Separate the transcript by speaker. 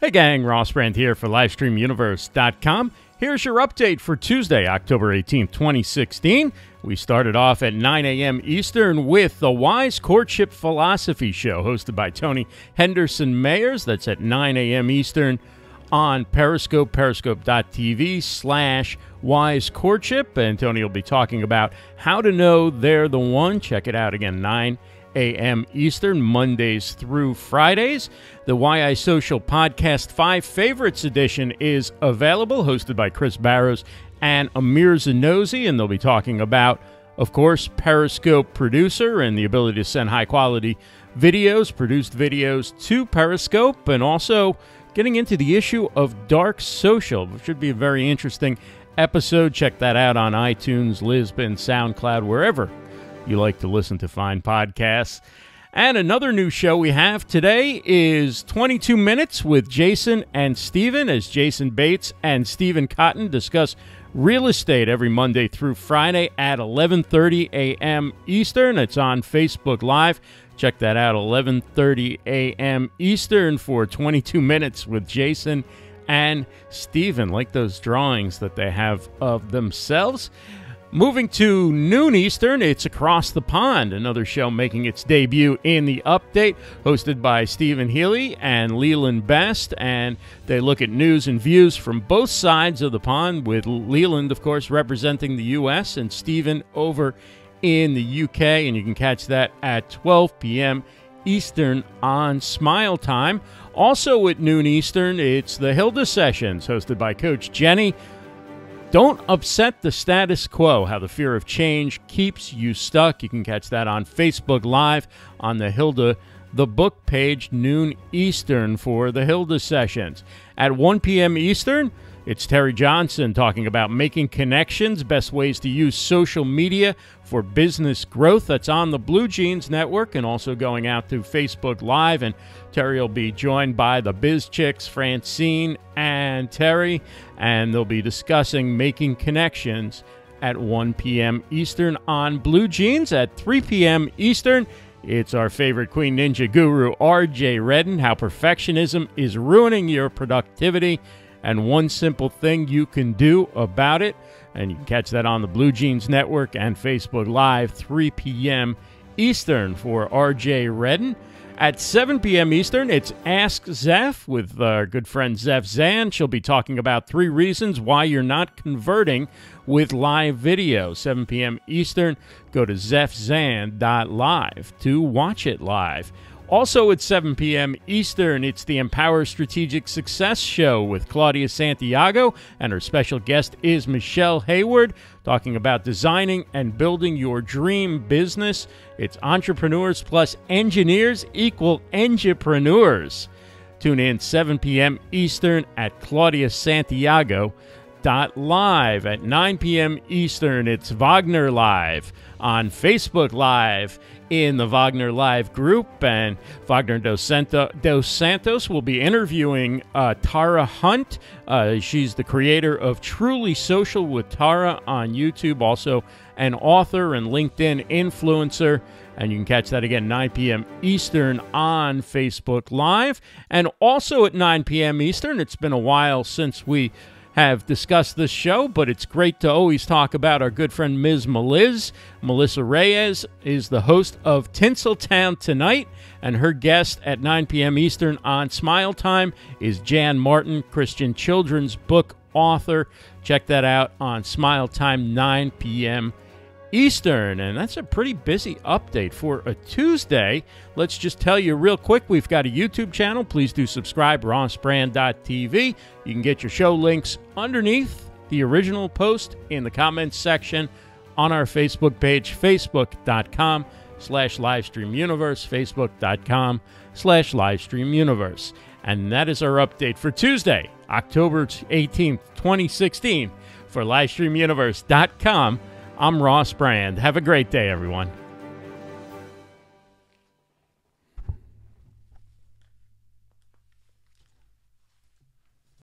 Speaker 1: Hey gang, Ross Brand here for LivestreamUniverse.com. Here's your update for Tuesday, October 18th, 2016. We started off at 9 a.m. Eastern with the Wise Courtship Philosophy Show, hosted by Tony Henderson Mayers. That's at 9 a.m. Eastern on Periscope, periscope.tv slash wise courtship. And Tony will be talking about how to know they're the one. Check it out again, 9 a.m. Eastern, Mondays through Fridays. The YI Social Podcast 5 Favorites Edition is available, hosted by Chris Barrows and Amir Zonozi, and they'll be talking about, of course, Periscope Producer and the ability to send high quality videos, produced videos to Periscope, and also getting into the issue of dark social, which should be a very interesting episode. Check that out on iTunes, Libsyn, SoundCloud, wherever you like to listen to fine podcasts. And another new show we have today is 22 Minutes with Jason and Steven as Jason Bates and Steven Cotton discuss real estate every Monday through Friday at 11:30 a.m. Eastern. It's on Facebook Live. Check that out 11:30 a.m. Eastern for 22 minutes with Jason and Steven. Like those drawings that they have of themselves. Moving to noon Eastern, it's Across the Pond, another show making its debut in the update, hosted by Stephen Healy and Leland Best. And they look at news and views from both sides of the pond, with Leland, of course, representing the U.S. and Stephen over in the UK. And you can catch that at 12 p.m. Eastern on Smile Time. Also at noon Eastern, it's the Hilda Sessions, hosted by Coach Jenny. Don't upset the status quo, how the fear of change keeps you stuck. You can catch that on Facebook Live on the Hilda the book page noon Eastern for the Hilda sessions. At 1 p.m. Eastern, it's Terry Johnson talking about making connections, best ways to use social media for business growth. That's on the Blue Jeans Network and also going out through Facebook Live. And Terry will be joined by the Biz Chicks, Francine and Terry, and they'll be discussing making connections at 1 p.m. Eastern on Blue Jeans. At 3 p.m. Eastern, it's our favorite Queen Ninja guru, RJ Redden, how perfectionism is ruining your productivity and one simple thing you can do about it. And you can catch that on the Blue Jeans Network and Facebook Live, 3 p.m. Eastern for RJ Redden. At 7 p.m. Eastern, it's Ask Zeph with our good friend Zeph Zan. She'll be talking about three reasons why you're not converting with live video. 7 p.m. Eastern, go to zephzan.live to watch it live. Also at 7 p.m. Eastern, it's the Empower Strategic Success Show with Claudia Santiago, and her special guest is Michelle Hayward, talking about designing and building your dream business. It's entrepreneurs plus engineers equal entrepreneurs. Tune in 7 p.m. Eastern at Claudia Santiago. Dot live at 9 p.m. Eastern. It's Wagner Live on Facebook Live in the Wagner Live group. And Wagner Dos, Dos Santos will be interviewing uh, Tara Hunt. Uh, she's the creator of Truly Social with Tara on YouTube, also an author and LinkedIn influencer. And you can catch that again 9 p.m. Eastern on Facebook Live. And also at 9 p.m. Eastern, it's been a while since we have discussed this show, but it's great to always talk about our good friend Ms. Meliz. Melissa Reyes is the host of Tinseltown Tonight, and her guest at 9 p.m. Eastern on Smile Time is Jan Martin, Christian children's book author. Check that out on Smile Time, 9 p.m. Eastern. And that's a pretty busy update for a Tuesday. Let's just tell you real quick we've got a YouTube channel. Please do subscribe, rossbrand.tv. You can get your show links underneath the original post in the comments section on our Facebook page, facebook.com slash livestreamuniverse, facebook.com slash livestreamuniverse. And that is our update for Tuesday, October 18th, 2016 for livestreamuniverse.com I'm Ross Brand. Have a great day, everyone.